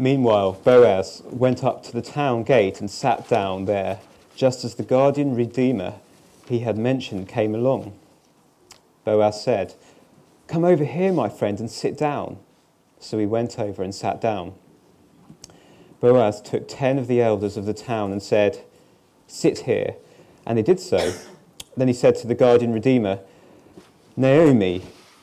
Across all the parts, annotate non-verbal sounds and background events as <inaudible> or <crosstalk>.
Meanwhile, Boaz went up to the town gate and sat down there, just as the guardian redeemer he had mentioned came along. Boaz said, Come over here, my friend, and sit down. So he went over and sat down. Boaz took ten of the elders of the town and said, Sit here. And they did so. Then he said to the guardian redeemer, Naomi,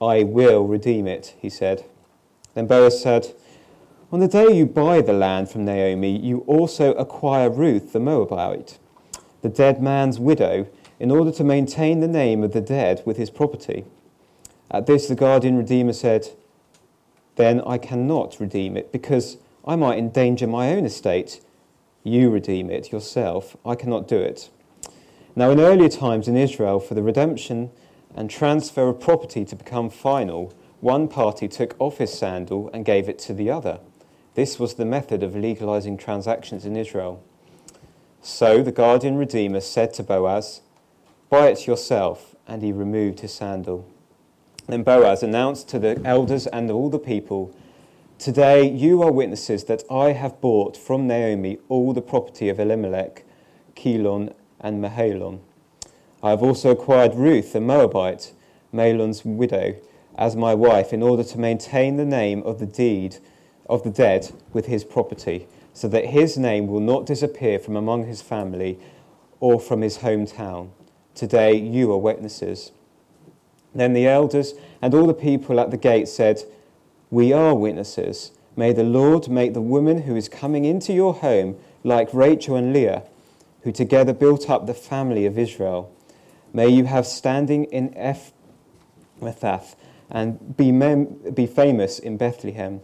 I will redeem it, he said. Then Boaz said, On the day you buy the land from Naomi, you also acquire Ruth the Moabite, the dead man's widow, in order to maintain the name of the dead with his property. At this, the guardian redeemer said, Then I cannot redeem it, because I might endanger my own estate. You redeem it yourself. I cannot do it. Now, in earlier times in Israel, for the redemption and transfer of property to become final, one party took off his sandal and gave it to the other. This was the method of legalizing transactions in Israel. So the guardian redeemer said to Boaz, Buy it yourself, and he removed his sandal. Then Boaz announced to the elders and all the people, Today you are witnesses that I have bought from Naomi all the property of Elimelech, Kilion, and Mahlon. I have also acquired Ruth, the Moabite, Mahlon's widow, as my wife, in order to maintain the name of the deed of the dead with his property, so that his name will not disappear from among his family or from his hometown. Today you are witnesses. Then the elders and all the people at the gate said, We are witnesses. May the Lord make the woman who is coming into your home like Rachel and Leah, who together built up the family of Israel. May you have standing in Ephrathah and be, mem- be famous in Bethlehem.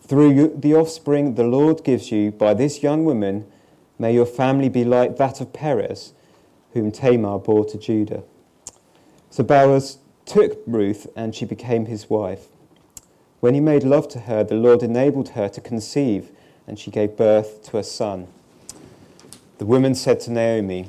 Through the offspring the Lord gives you by this young woman, may your family be like that of Perez, whom Tamar bore to Judah. So Boaz took Ruth, and she became his wife. When he made love to her, the Lord enabled her to conceive, and she gave birth to a son. The woman said to Naomi,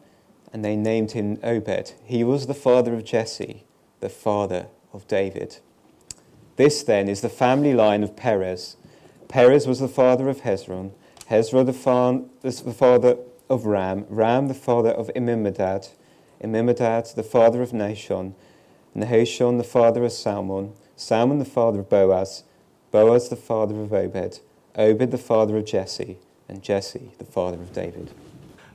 and they named him Obed. He was the father of Jesse, the father of David. This then is the family line of Perez. Perez was the father of Hezron, Hezron the, the father of Ram, Ram the father of Amminadab, Amminadab the father of Nahshon, Nahshon the father of Salmon, Salmon the father of Boaz, Boaz the father of Obed, Obed the father of Jesse, and Jesse the father of David.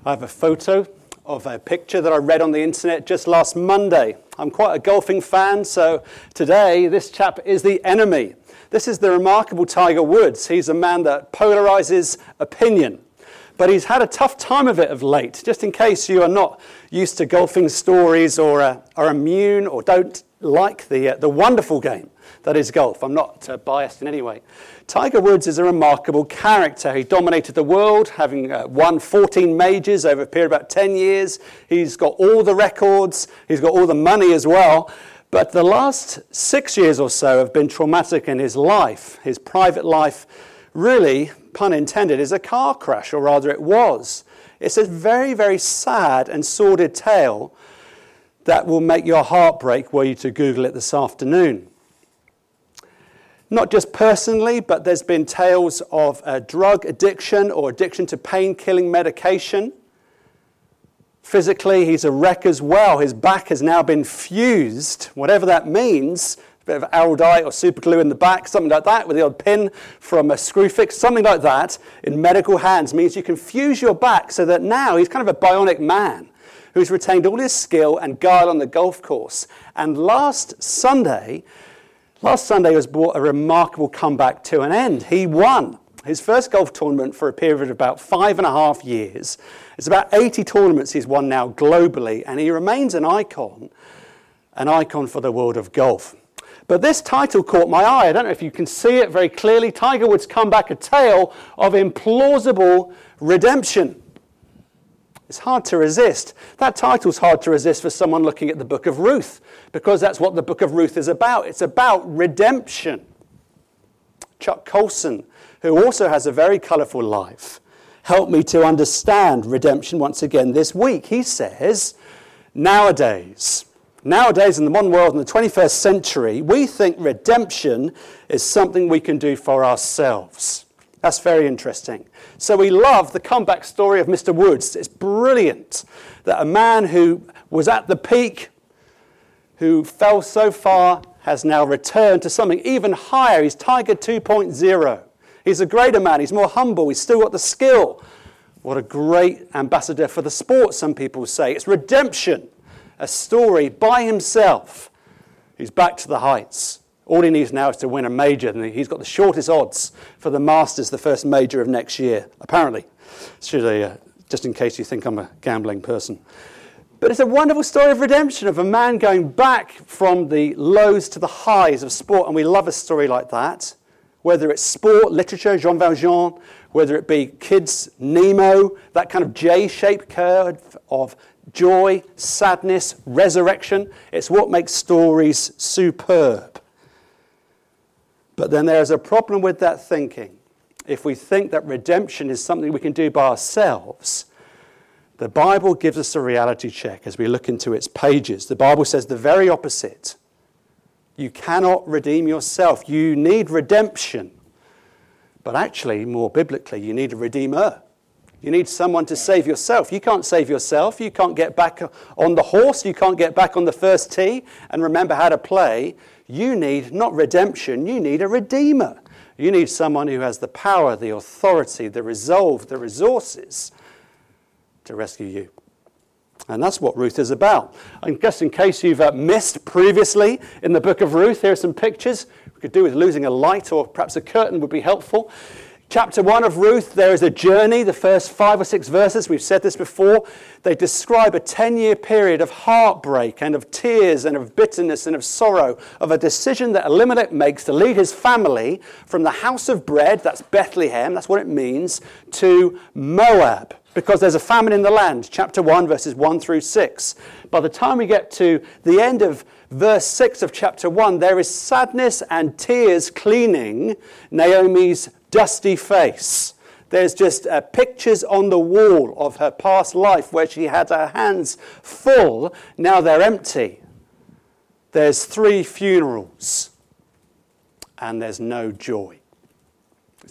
I have a photo of a picture that I read on the internet just last Monday. I'm quite a golfing fan, so today this chap is the enemy. This is the remarkable Tiger Woods. He's a man that polarizes opinion. But he's had a tough time of it of late. Just in case you are not used to golfing stories or uh, are immune or don't like the, uh, the wonderful game that is golf. I'm not uh, biased in any way. Tiger Woods is a remarkable character. He dominated the world, having uh, won 14 majors over a period of about 10 years. He's got all the records, he's got all the money as well. But the last six years or so have been traumatic in his life. His private life, really, pun intended, is a car crash, or rather, it was. It's a very, very sad and sordid tale that will make your heart break were you to Google it this afternoon. Not just personally, but there's been tales of uh, drug addiction or addiction to pain killing medication. Physically, he's a wreck as well. His back has now been fused, whatever that means. A bit of Araldite or super glue in the back, something like that, with the odd pin from a screw fix, something like that, in medical hands means you can fuse your back so that now he's kind of a bionic man who's retained all his skill and guile on the golf course. And last Sunday, last Sunday was brought a remarkable comeback to an end. He won his first golf tournament for a period of about five and a half years. It's about 80 tournaments he's won now globally, and he remains an icon, an icon for the world of golf. But this title caught my eye. I don't know if you can see it very clearly. Tiger Woods' comeback, a tale of implausible redemption. It's hard to resist. That title's hard to resist for someone looking at the book of Ruth, because that's what the book of Ruth is about. It's about redemption. Chuck Colson, who also has a very colourful life, helped me to understand redemption once again this week. He says, nowadays, Nowadays, in the modern world, in the 21st century, we think redemption is something we can do for ourselves. That's very interesting. So we love the comeback story of Mr. Woods. It's brilliant that a man who was at the peak, who fell so far, has now returned to something even higher. He's Tiger 2.0. He's a greater man. He's more humble. He's still got the skill. What a great ambassador for the sport, some people say. It's redemption a story by himself. He's back to the heights. All he needs now is to win a major, and he's got the shortest odds for the Masters, the first major of next year, apparently. Should I, uh, just in case you think I'm a gambling person. But it's a wonderful story of redemption, of a man going back from the lows to the highs of sport, and we love a story like that. Whether it's sport, literature, Jean Valjean, whether it be kids, Nemo, that kind of J shaped curve of joy, sadness, resurrection. It's what makes stories superb. But then there's a problem with that thinking. If we think that redemption is something we can do by ourselves, the Bible gives us a reality check as we look into its pages. The Bible says the very opposite. You cannot redeem yourself. You need redemption. But actually, more biblically, you need a redeemer. You need someone to save yourself. You can't save yourself. You can't get back on the horse. You can't get back on the first tee and remember how to play. You need not redemption, you need a redeemer. You need someone who has the power, the authority, the resolve, the resources to rescue you. And that's what Ruth is about. And just in case you've uh, missed previously in the book of Ruth, here are some pictures. We could do with losing a light or perhaps a curtain would be helpful. Chapter 1 of Ruth, there is a journey. The first five or six verses, we've said this before, they describe a 10 year period of heartbreak and of tears and of bitterness and of sorrow, of a decision that Elimelech makes to lead his family from the house of bread, that's Bethlehem, that's what it means, to Moab, because there's a famine in the land. Chapter 1, verses 1 through 6. By the time we get to the end of verse 6 of chapter 1, there is sadness and tears cleaning Naomi's dusty face. There's just uh, pictures on the wall of her past life where she had her hands full, now they're empty. There's three funerals, and there's no joy.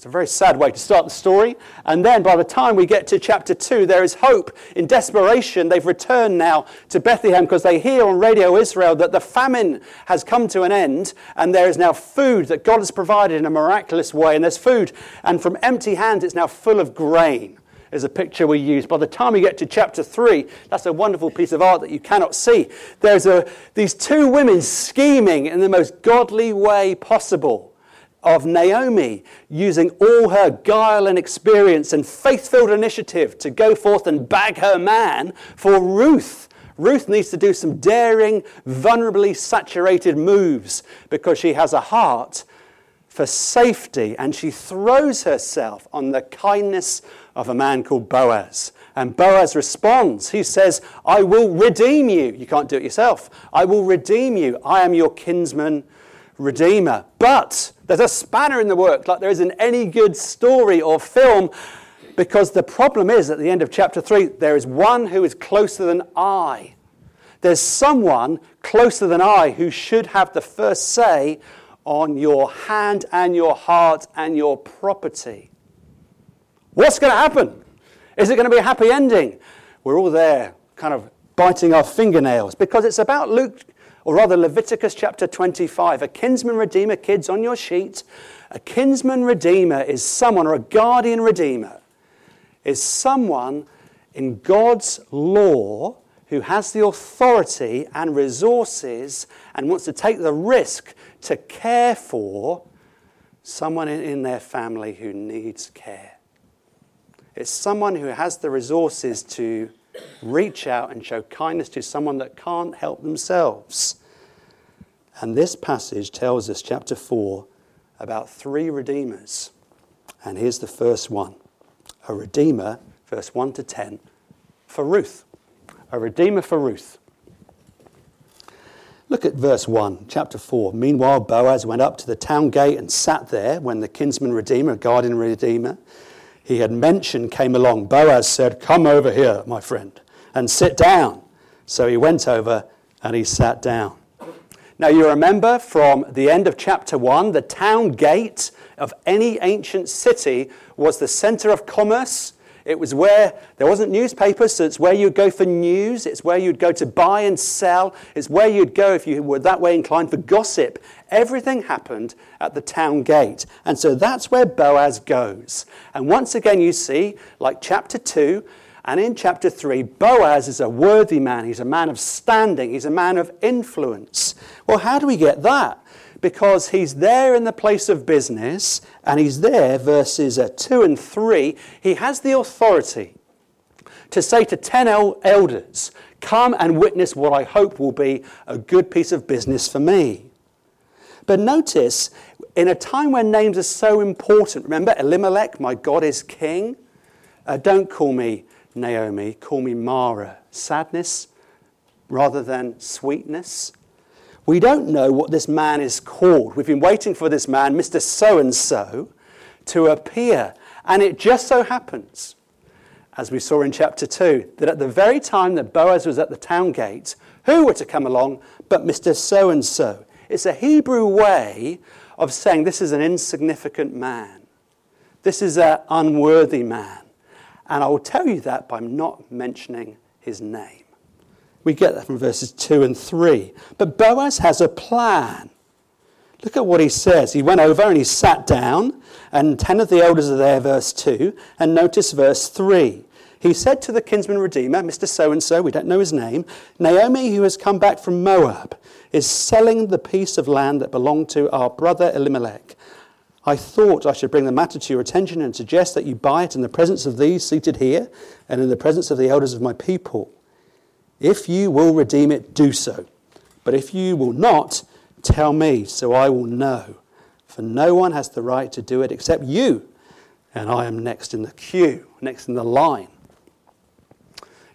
A very sad way to start the story. And then by the time we get to chapter 2, there is hope. In desperation, they've returned now to Bethlehem because they hear on Radio Israel that the famine has come to an end and there is now food that God has provided in a miraculous way. And there's food. And from empty hands, it's now full of grain is a picture we use. By the time we get to chapter 3, that's a wonderful piece of art that you cannot see. There's a, these two women scheming in the most godly way possible of Naomi using all her guile and experience and faith filled initiative to go forth and bag her man for Ruth. Ruth needs to do some daring, vulnerably saturated moves because she has a heart for safety and she throws herself on the kindness of a man called Boaz. And Boaz responds. He says, I will redeem you. You can't do it yourself. I will redeem you. I am your kinsman redeemer. But there's a spanner in the works, like there is in any good story or film, because the problem is at the end of chapter 3, there is one who is closer than I. There's someone closer than I who should have the first say on your hand and your heart and your property. What's going to happen? Is it going to be a happy ending? We're all there, kind of biting our fingernails, because it's about Luke Or rather, Leviticus chapter 25, a kinsman redeemer, kids on your sheet. A kinsman redeemer is someone, or a guardian redeemer, is someone in God's law who has the authority and resources and wants to take the risk to care for someone in their family who needs care. It's someone who has the resources to reach out and show kindness to someone that can't help themselves. And this passage tells us, chapter 4, about three redeemers. And here's the first one a redeemer, verse 1 to 10, for Ruth. A redeemer for Ruth. Look at verse 1, chapter 4. Meanwhile, Boaz went up to the town gate and sat there when the kinsman redeemer, guardian redeemer, he had mentioned came along. Boaz said, Come over here, my friend, and sit down. So he went over and he sat down. Now, you remember from the end of chapter 1, the town gate of any ancient city was the center of commerce it was where there wasn't newspapers, so it's where you'd go for news. It's where you'd go to buy and sell. It's where you'd go if you were that way inclined for gossip. Everything happened at the town gate. And so that's where Boaz goes. And once again, you see, like chapter 2 and in chapter 3, Boaz is a worthy man. He's a man of standing, he's a man of influence. Well, how do we get that? Because he's there in the place of business and he's there, verses uh, 2 and 3. He has the authority to say to 10 elders, Come and witness what I hope will be a good piece of business for me. But notice, in a time when names are so important, remember Elimelech, my God is king. Uh, don't call me Naomi, call me Mara. Sadness rather than sweetness. We don't know what this man is called. We've been waiting for this man, Mr. So and so, to appear. And it just so happens, as we saw in chapter 2, that at the very time that Boaz was at the town gate, who were to come along but Mr. So and so? It's a Hebrew way of saying this is an insignificant man. This is an unworthy man. And I will tell you that by not mentioning his name. We get that from verses 2 and 3. But Boaz has a plan. Look at what he says. He went over and he sat down, and 10 of the elders are there, verse 2. And notice verse 3. He said to the kinsman redeemer, Mr. So and so, we don't know his name, Naomi, who has come back from Moab, is selling the piece of land that belonged to our brother Elimelech. I thought I should bring the matter to your attention and suggest that you buy it in the presence of these seated here and in the presence of the elders of my people. If you will redeem it, do so. But if you will not, tell me, so I will know. For no one has the right to do it except you, and I am next in the queue, next in the line.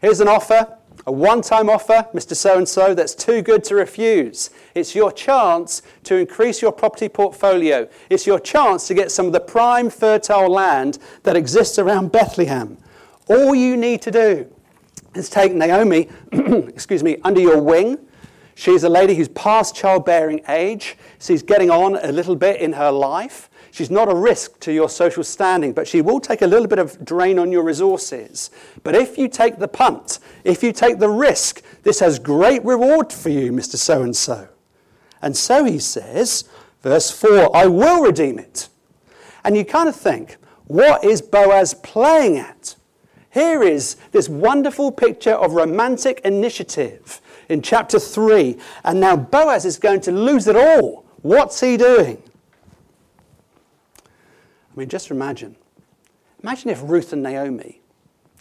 Here's an offer, a one time offer, Mr. So and so, that's too good to refuse. It's your chance to increase your property portfolio. It's your chance to get some of the prime fertile land that exists around Bethlehem. All you need to do is take Naomi, <clears throat> excuse me, under your wing. She's a lady who's past childbearing age. She's getting on a little bit in her life. She's not a risk to your social standing, but she will take a little bit of drain on your resources. But if you take the punt, if you take the risk, this has great reward for you, Mr. So and so. And so he says, verse 4, I will redeem it. And you kind of think, what is Boaz playing at? Here is this wonderful picture of romantic initiative in chapter 3. And now Boaz is going to lose it all. What's he doing? I mean, just imagine. Imagine if Ruth and Naomi,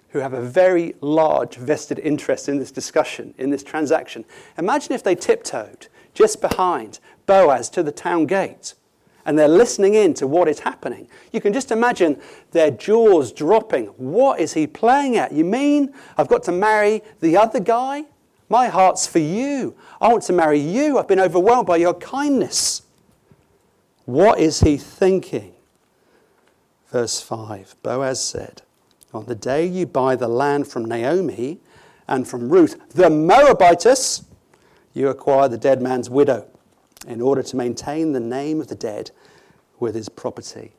who have a very large vested interest in this discussion, in this transaction, imagine if they tiptoed just behind Boaz to the town gate and they're listening in to what is happening. You can just imagine their jaws dropping. What is he playing at? You mean I've got to marry the other guy? My heart's for you. I want to marry you. I've been overwhelmed by your kindness. What is he thinking? Verse 5 Boaz said, On the day you buy the land from Naomi and from Ruth, the Moabitess, you acquire the dead man's widow in order to maintain the name of the dead with his property.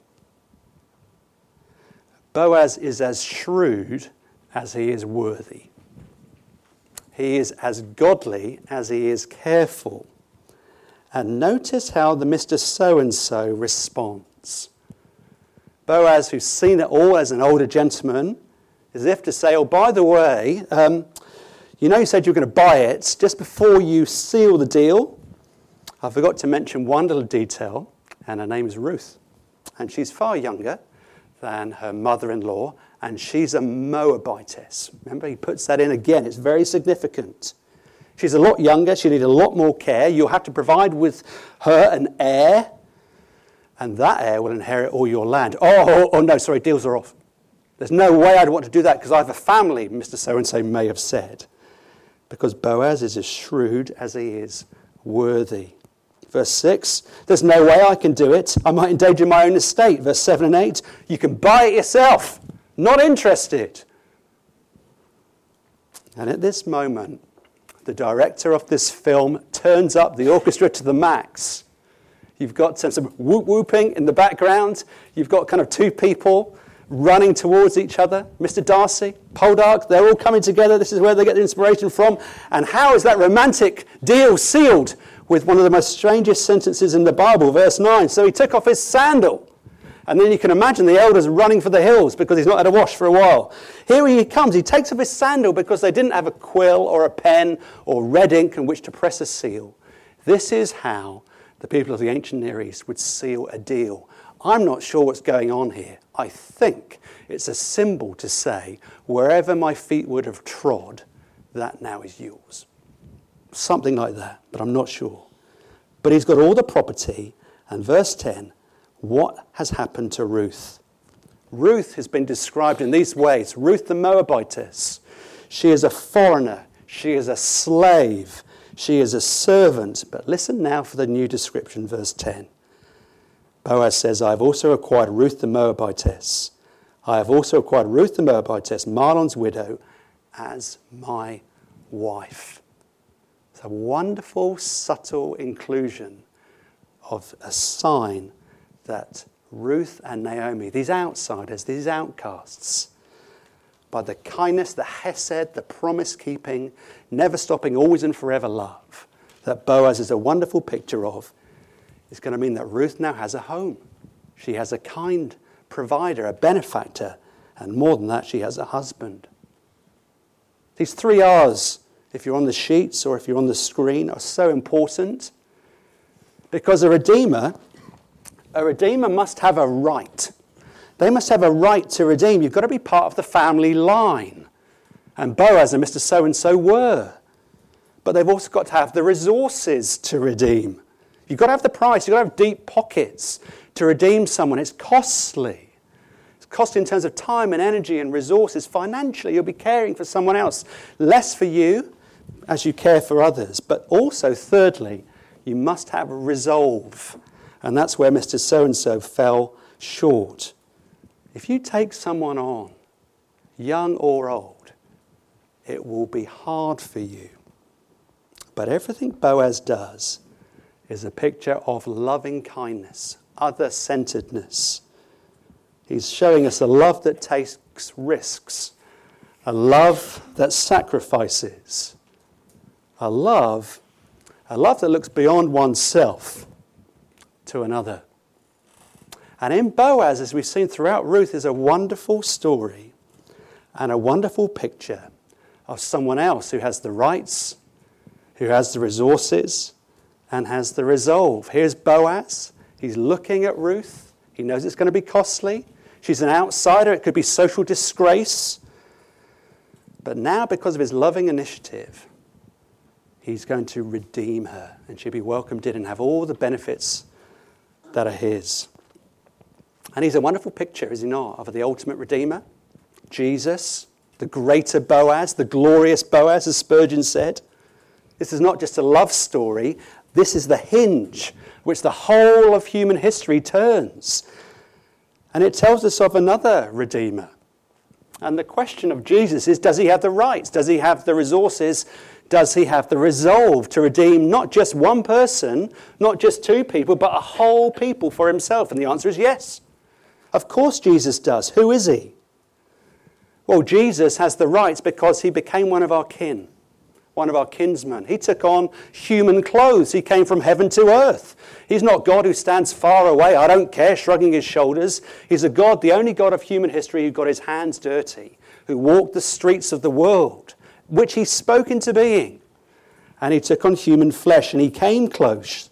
Boaz is as shrewd as he is worthy. He is as godly as he is careful. And notice how the Mr. So and so responds. Boaz, who's seen it all as an older gentleman, as if to say, Oh, by the way, um, you know, you said you were going to buy it. Just before you seal the deal, I forgot to mention one little detail, and her name is Ruth. And she's far younger than her mother in law, and she's a Moabitess. Remember, he puts that in again, it's very significant. She's a lot younger, she needs a lot more care. You'll have to provide with her an heir, and that heir will inherit all your land. Oh, oh, oh no, sorry, deals are off. There's no way I'd want to do that because I have a family, Mr. So and so may have said. Because Boaz is as shrewd as he is worthy. Verse 6, there's no way I can do it. I might endanger my own estate. Verse 7 and 8, you can buy it yourself. Not interested. And at this moment, the director of this film turns up the orchestra to the max. You've got some, some whoop whooping in the background. You've got kind of two people running towards each other. Mr. Darcy, Poldark, they're all coming together. This is where they get the inspiration from. And how is that romantic deal sealed? With one of the most strangest sentences in the Bible, verse 9. So he took off his sandal. And then you can imagine the elders running for the hills because he's not had a wash for a while. Here he comes. He takes off his sandal because they didn't have a quill or a pen or red ink in which to press a seal. This is how the people of the ancient Near East would seal a deal. I'm not sure what's going on here. I think it's a symbol to say, wherever my feet would have trod, that now is yours. Something like that, but I'm not sure. But he's got all the property, and verse 10 what has happened to Ruth? Ruth has been described in these ways Ruth the Moabitess. She is a foreigner, she is a slave, she is a servant. But listen now for the new description, verse 10. Boaz says, I have also acquired Ruth the Moabitess. I have also acquired Ruth the Moabitess, Mahlon's widow, as my wife. It's a wonderful, subtle inclusion of a sign that Ruth and Naomi, these outsiders, these outcasts, by the kindness, the hesed, the promise keeping, never stopping, always and forever love that Boaz is a wonderful picture of, is going to mean that Ruth now has a home. She has a kind provider, a benefactor, and more than that, she has a husband. These three R's, if you're on the sheets or if you're on the screen, are so important because a redeemer a redeemer must have a right. They must have a right to redeem. You've got to be part of the family line. And Boaz and Mr. So and so were. But they've also got to have the resources to redeem. You've got to have the price. You've got to have deep pockets to redeem someone. It's costly. It's costly in terms of time and energy and resources. Financially, you'll be caring for someone else. Less for you as you care for others. But also, thirdly, you must have resolve and that's where Mr. So and so fell short. If you take someone on, young or old, it will be hard for you. But everything Boaz does is a picture of loving kindness, other centeredness. He's showing us a love that takes risks, a love that sacrifices, a love, a love that looks beyond oneself to another. And in Boaz, as we've seen throughout Ruth, is a wonderful story and a wonderful picture of someone else who has the rights, who has the resources, and has the resolve. Here's Boaz. He's looking at Ruth. He knows it's going to be costly. She's an outsider. It could be social disgrace. But now, because of his loving initiative, he's going to redeem her and she'll be welcomed in and have all the benefits that are his. And he's a wonderful picture, is he not, of the ultimate Redeemer, Jesus, the greater Boaz, the glorious Boaz, as Spurgeon said. This is not just a love story, this is the hinge which the whole of human history turns. And it tells us of another Redeemer. And the question of Jesus is does he have the rights? Does he have the resources does he have the resolve to redeem not just one person, not just two people, but a whole people for himself? And the answer is yes. Of course, Jesus does. Who is he? Well, Jesus has the rights because he became one of our kin, one of our kinsmen. He took on human clothes. He came from heaven to earth. He's not God who stands far away, I don't care, shrugging his shoulders. He's a God, the only God of human history who got his hands dirty, who walked the streets of the world, which he spoke into being. And he took on human flesh and he came close,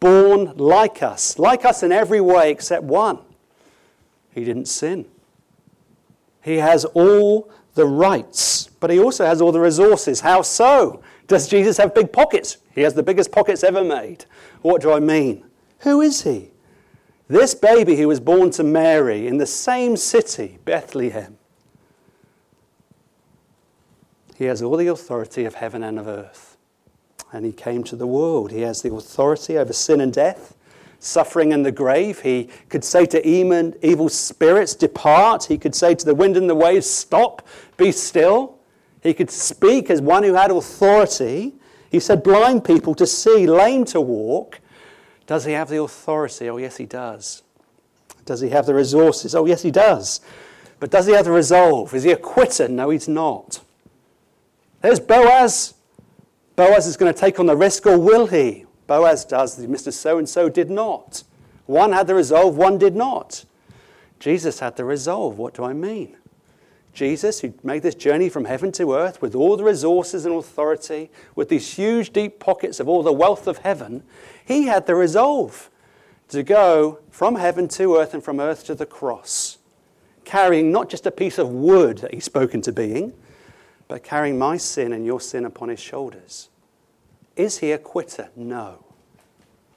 born like us, like us in every way except one. He didn't sin. He has all the rights, but he also has all the resources. How so? Does Jesus have big pockets? He has the biggest pockets ever made. What do I mean? Who is he? This baby who was born to Mary in the same city, Bethlehem. He has all the authority of heaven and of earth. And he came to the world. He has the authority over sin and death suffering and the grave. He could say to evil spirits, Depart. He could say to the wind and the waves, Stop, be still. He could speak as one who had authority. He said, Blind people to see, lame to walk. Does he have the authority? Oh, yes, he does. Does he have the resources? Oh, yes, he does. But does he have the resolve? Is he a quitter? No, he's not. There's Boaz. Boaz is going to take on the risk, or will he? Boaz does, Mr. So and so did not. One had the resolve, one did not. Jesus had the resolve. What do I mean? Jesus, who made this journey from heaven to earth with all the resources and authority, with these huge, deep pockets of all the wealth of heaven, he had the resolve to go from heaven to earth and from earth to the cross, carrying not just a piece of wood that he spoke into being, but carrying my sin and your sin upon his shoulders. Is he a quitter? No.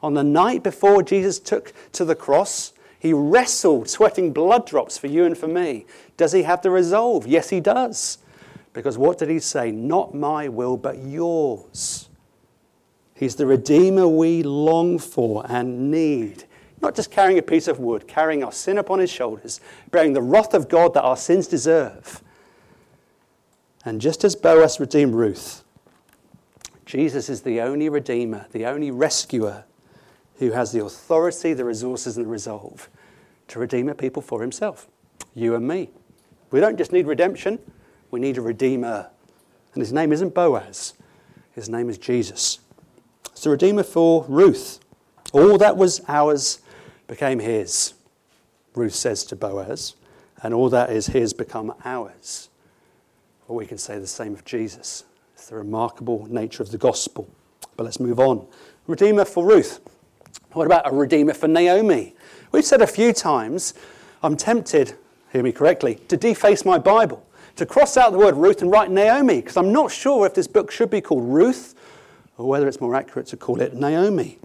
On the night before Jesus took to the cross, he wrestled, sweating blood drops for you and for me. Does he have the resolve? Yes, he does. Because what did he say? Not my will, but yours. He's the Redeemer we long for and need. Not just carrying a piece of wood, carrying our sin upon his shoulders, bearing the wrath of God that our sins deserve. And just as Boaz redeemed Ruth, Jesus is the only Redeemer, the only rescuer who has the authority, the resources, and the resolve to redeem a people for himself. You and me. We don't just need redemption, we need a Redeemer. And his name isn't Boaz, his name is Jesus. It's the Redeemer for Ruth. All that was ours became his, Ruth says to Boaz, and all that is his become ours. We can say the same of Jesus. It's the remarkable nature of the gospel. But let's move on. Redeemer for Ruth. What about a redeemer for Naomi? We've said a few times, I'm tempted, hear me correctly, to deface my Bible, to cross out the word Ruth and write Naomi, because I'm not sure if this book should be called Ruth or whether it's more accurate to call it Naomi.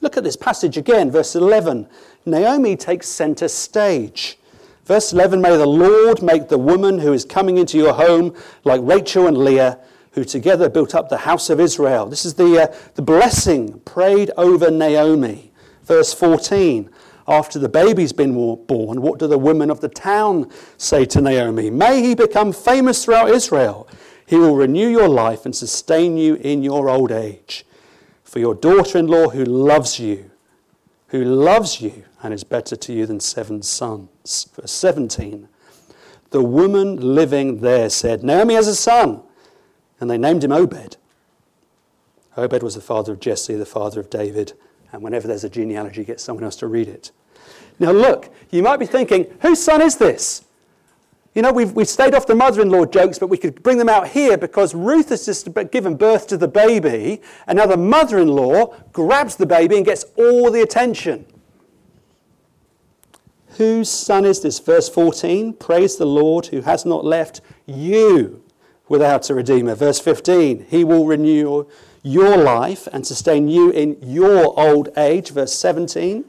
Look at this passage again, verse 11. Naomi takes center stage. Verse 11 May the Lord make the woman who is coming into your home like Rachel and Leah who together built up the house of Israel. This is the, uh, the blessing prayed over Naomi. Verse 14 After the baby's been born, what do the women of the town say to Naomi? May he become famous throughout Israel. He will renew your life and sustain you in your old age. For your daughter in law who loves you, who loves you and is better to you than seven sons. Verse 17 The woman living there said, Naomi has a son and they named him Obed. Obed was the father of Jesse, the father of David, and whenever there's a genealogy, get someone else to read it. Now, look, you might be thinking, whose son is this? You know, we've, we've stayed off the mother in law jokes, but we could bring them out here because Ruth has just given birth to the baby, and now the mother in law grabs the baby and gets all the attention. Whose son is this? Verse 14 Praise the Lord who has not left you without a redeemer. Verse 15, he will renew your life and sustain you in your old age. Verse 17,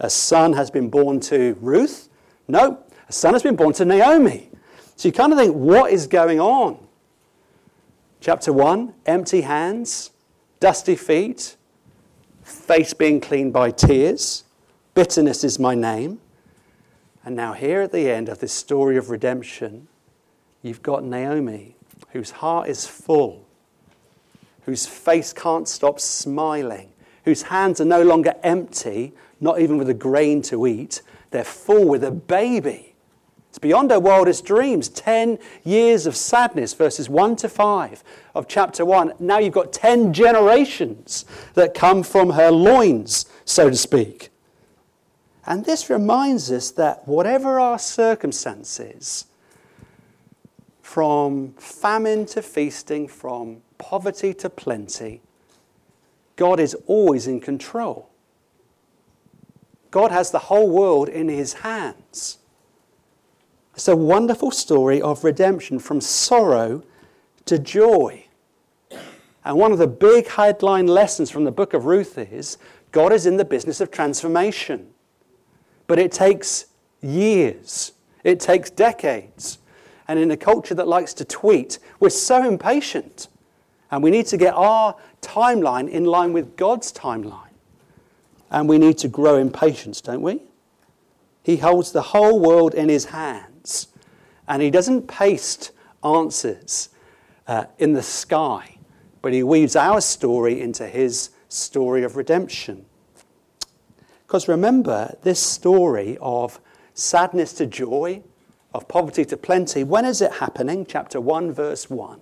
a son has been born to Ruth. No, a son has been born to Naomi. So you kind of think, what is going on? Chapter 1, empty hands, dusty feet, face being cleaned by tears, bitterness is my name. And now, here at the end of this story of redemption, you've got Naomi whose heart is full, whose face can't stop smiling, whose hands are no longer empty, not even with a grain to eat. They're full with a baby. It's beyond her wildest dreams. 10 years of sadness, verses 1 to 5 of chapter 1. Now you've got 10 generations that come from her loins, so to speak. And this reminds us that whatever our circumstances, from famine to feasting, from poverty to plenty, God is always in control. God has the whole world in his hands. It's a wonderful story of redemption from sorrow to joy. And one of the big headline lessons from the book of Ruth is God is in the business of transformation. But it takes years, it takes decades. And in a culture that likes to tweet, we're so impatient. And we need to get our timeline in line with God's timeline. And we need to grow in patience, don't we? He holds the whole world in his hands. And he doesn't paste answers uh, in the sky, but he weaves our story into his story of redemption. Because remember, this story of sadness to joy, of poverty to plenty, when is it happening? Chapter 1, verse 1.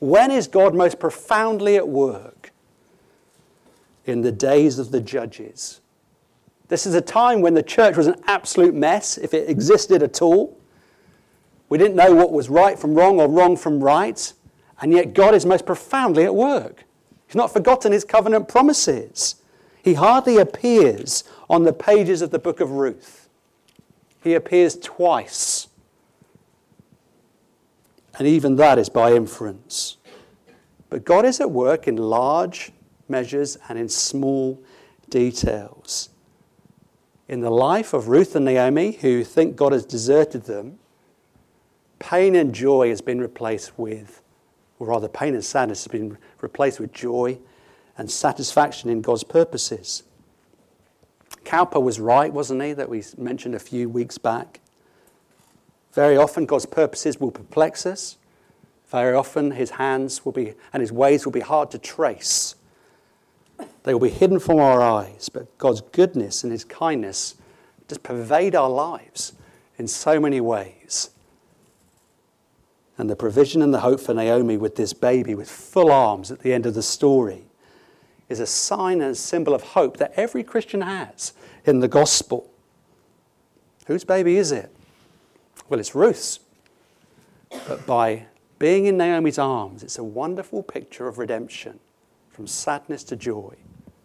When is God most profoundly at work? In the days of the judges. This is a time when the church was an absolute mess, if it existed at all. We didn't know what was right from wrong or wrong from right, and yet God is most profoundly at work. He's not forgotten his covenant promises. He hardly appears on the pages of the book of Ruth. He appears twice. And even that is by inference. But God is at work in large measures and in small details in the life of Ruth and Naomi, who think God has deserted them, pain and joy has been replaced with, or rather, pain and sadness has been replaced with joy and satisfaction in God's purposes. Cowper was right, wasn't he, that we mentioned a few weeks back? Very often, God's purposes will perplex us. Very often, his hands will be, and his ways will be hard to trace. They will be hidden from our eyes, but God's goodness and His kindness just pervade our lives in so many ways. And the provision and the hope for Naomi with this baby with full arms at the end of the story is a sign and symbol of hope that every Christian has in the gospel. Whose baby is it? Well, it's Ruth's. But by being in Naomi's arms, it's a wonderful picture of redemption from sadness to joy,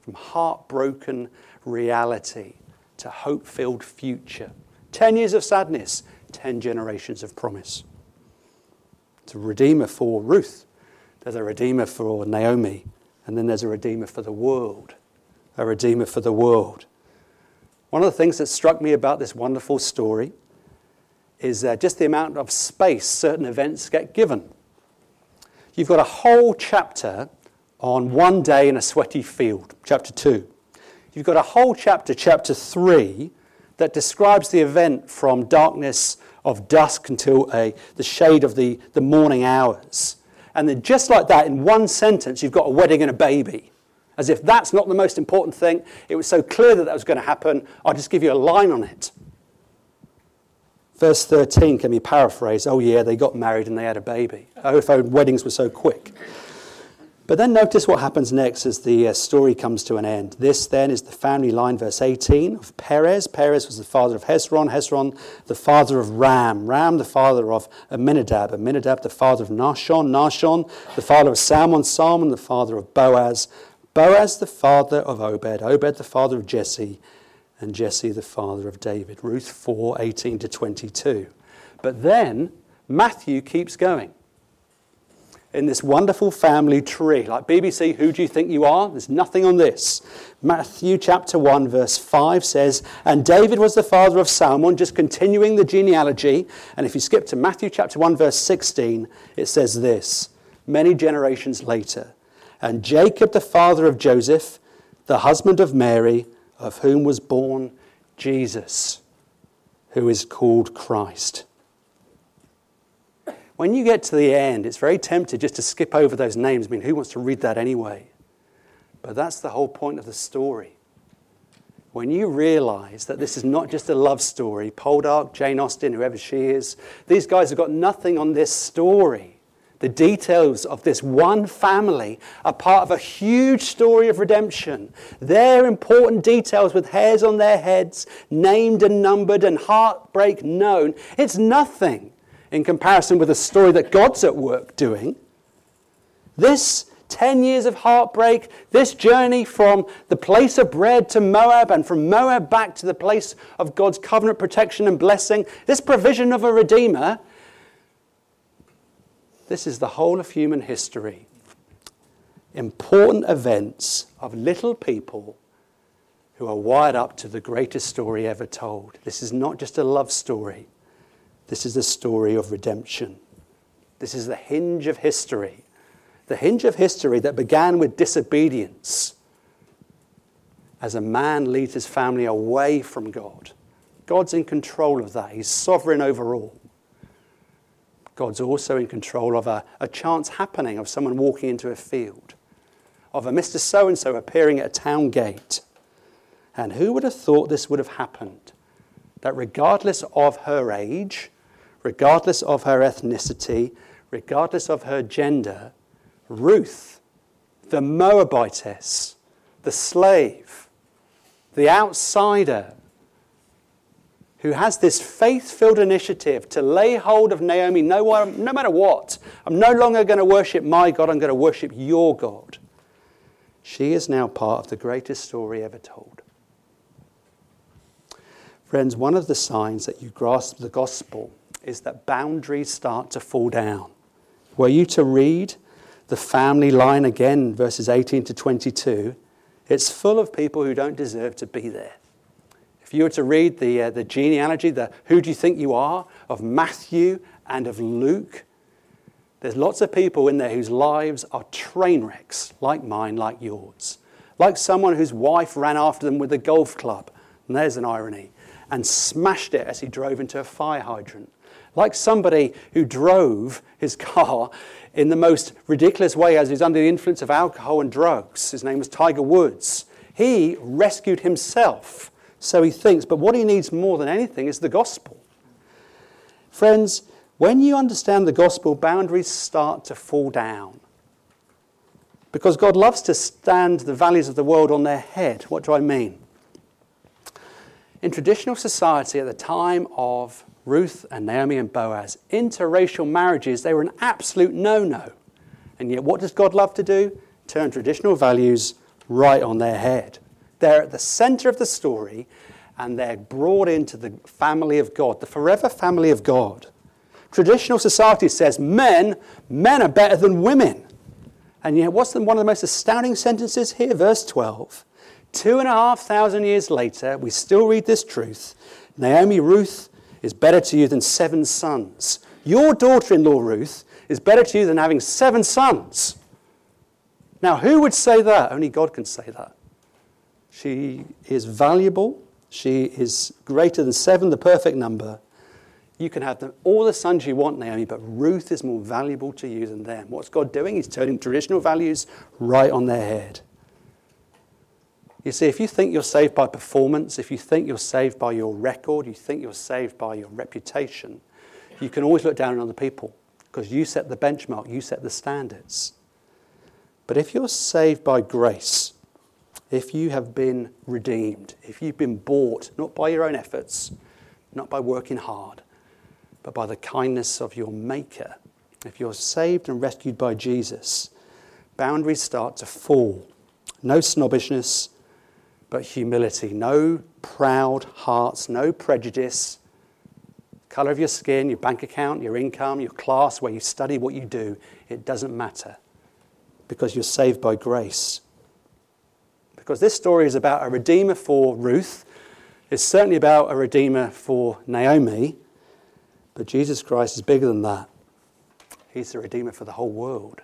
from heartbroken reality to hope filled future. Ten years of sadness, ten generations of promise. It's a redeemer for Ruth, there's a redeemer for Naomi, and then there's a redeemer for the world. A redeemer for the world. One of the things that struck me about this wonderful story is uh, just the amount of space certain events get given. You've got a whole chapter on one day in a sweaty field, chapter 2. You've got a whole chapter, chapter 3, that describes the event from darkness of dusk until a, the shade of the, the morning hours. And then, just like that, in one sentence, you've got a wedding and a baby. As if that's not the most important thing. It was so clear that that was going to happen, I'll just give you a line on it. Verse 13 can be paraphrased Oh, yeah, they got married and they had a baby. Oh, if weddings were so quick. But then notice what happens next as the uh, story comes to an end. This then is the family line, verse 18 of Perez. Perez was the father of Hezron. Hezron, the father of Ram. Ram, the father of Amminadab. Amminadab, the father of Nahshon. Nahshon, the father of Salmon. Salmon, the father of Boaz. Boaz, the father of Obed. Obed, the father of Jesse. And Jesse, the father of David. Ruth 4 18 to 22. But then Matthew keeps going in this wonderful family tree. Like BBC, who do you think you are? There's nothing on this. Matthew chapter 1, verse 5 says, And David was the father of Salmon, just continuing the genealogy. And if you skip to Matthew chapter 1, verse 16, it says this many generations later. And Jacob, the father of Joseph, the husband of Mary, of whom was born Jesus, who is called Christ. When you get to the end, it's very tempted just to skip over those names. I mean, who wants to read that anyway? But that's the whole point of the story. when you realize that this is not just a love story, Poldark, Jane Austen, whoever she is, these guys have got nothing on this story. The details of this one family are part of a huge story of redemption. They're important details with hairs on their heads, named and numbered, and heartbreak known. It's nothing in comparison with the story that God's at work doing. This 10 years of heartbreak, this journey from the place of bread to Moab and from Moab back to the place of God's covenant protection and blessing, this provision of a Redeemer, this is the whole of human history. Important events of little people who are wired up to the greatest story ever told. This is not just a love story, this is the story of redemption. This is the hinge of history the hinge of history that began with disobedience as a man leads his family away from God. God's in control of that, He's sovereign over all. God's also in control of a, a chance happening of someone walking into a field, of a Mr. So and so appearing at a town gate. And who would have thought this would have happened? That regardless of her age, regardless of her ethnicity, regardless of her gender, Ruth, the Moabitess, the slave, the outsider, who has this faith filled initiative to lay hold of Naomi no, no matter what. I'm no longer going to worship my God, I'm going to worship your God. She is now part of the greatest story ever told. Friends, one of the signs that you grasp the gospel is that boundaries start to fall down. Were you to read the family line again, verses 18 to 22, it's full of people who don't deserve to be there. If you were to read the, uh, the genealogy, the who do you think you are, of Matthew and of Luke, there's lots of people in there whose lives are train wrecks, like mine, like yours. Like someone whose wife ran after them with a golf club, and there's an irony, and smashed it as he drove into a fire hydrant. Like somebody who drove his car in the most ridiculous way as he's under the influence of alcohol and drugs. His name was Tiger Woods. He rescued himself, so he thinks, but what he needs more than anything is the gospel. Friends, when you understand the gospel, boundaries start to fall down. Because God loves to stand the values of the world on their head. What do I mean? In traditional society at the time of Ruth and Naomi and Boaz, interracial marriages, they were an absolute no no. And yet, what does God love to do? Turn traditional values right on their head. They're at the center of the story and they're brought into the family of God, the forever family of God. Traditional society says men, men are better than women. And yet, what's the, one of the most astounding sentences here? Verse 12. Two and a half thousand years later, we still read this truth. Naomi, Ruth, is better to you than seven sons. Your daughter in law, Ruth, is better to you than having seven sons. Now, who would say that? Only God can say that. She is valuable. She is greater than seven, the perfect number. You can have them, all the sons you want, Naomi, but Ruth is more valuable to you than them. What's God doing? He's turning traditional values right on their head. You see, if you think you're saved by performance, if you think you're saved by your record, you think you're saved by your reputation, you can always look down on other people because you set the benchmark, you set the standards. But if you're saved by grace, if you have been redeemed, if you've been bought, not by your own efforts, not by working hard, but by the kindness of your Maker, if you're saved and rescued by Jesus, boundaries start to fall. No snobbishness, but humility. No proud hearts, no prejudice. Color of your skin, your bank account, your income, your class, where you study, what you do, it doesn't matter because you're saved by grace. Because this story is about a redeemer for Ruth, it's certainly about a redeemer for Naomi, but Jesus Christ is bigger than that. He's the redeemer for the whole world.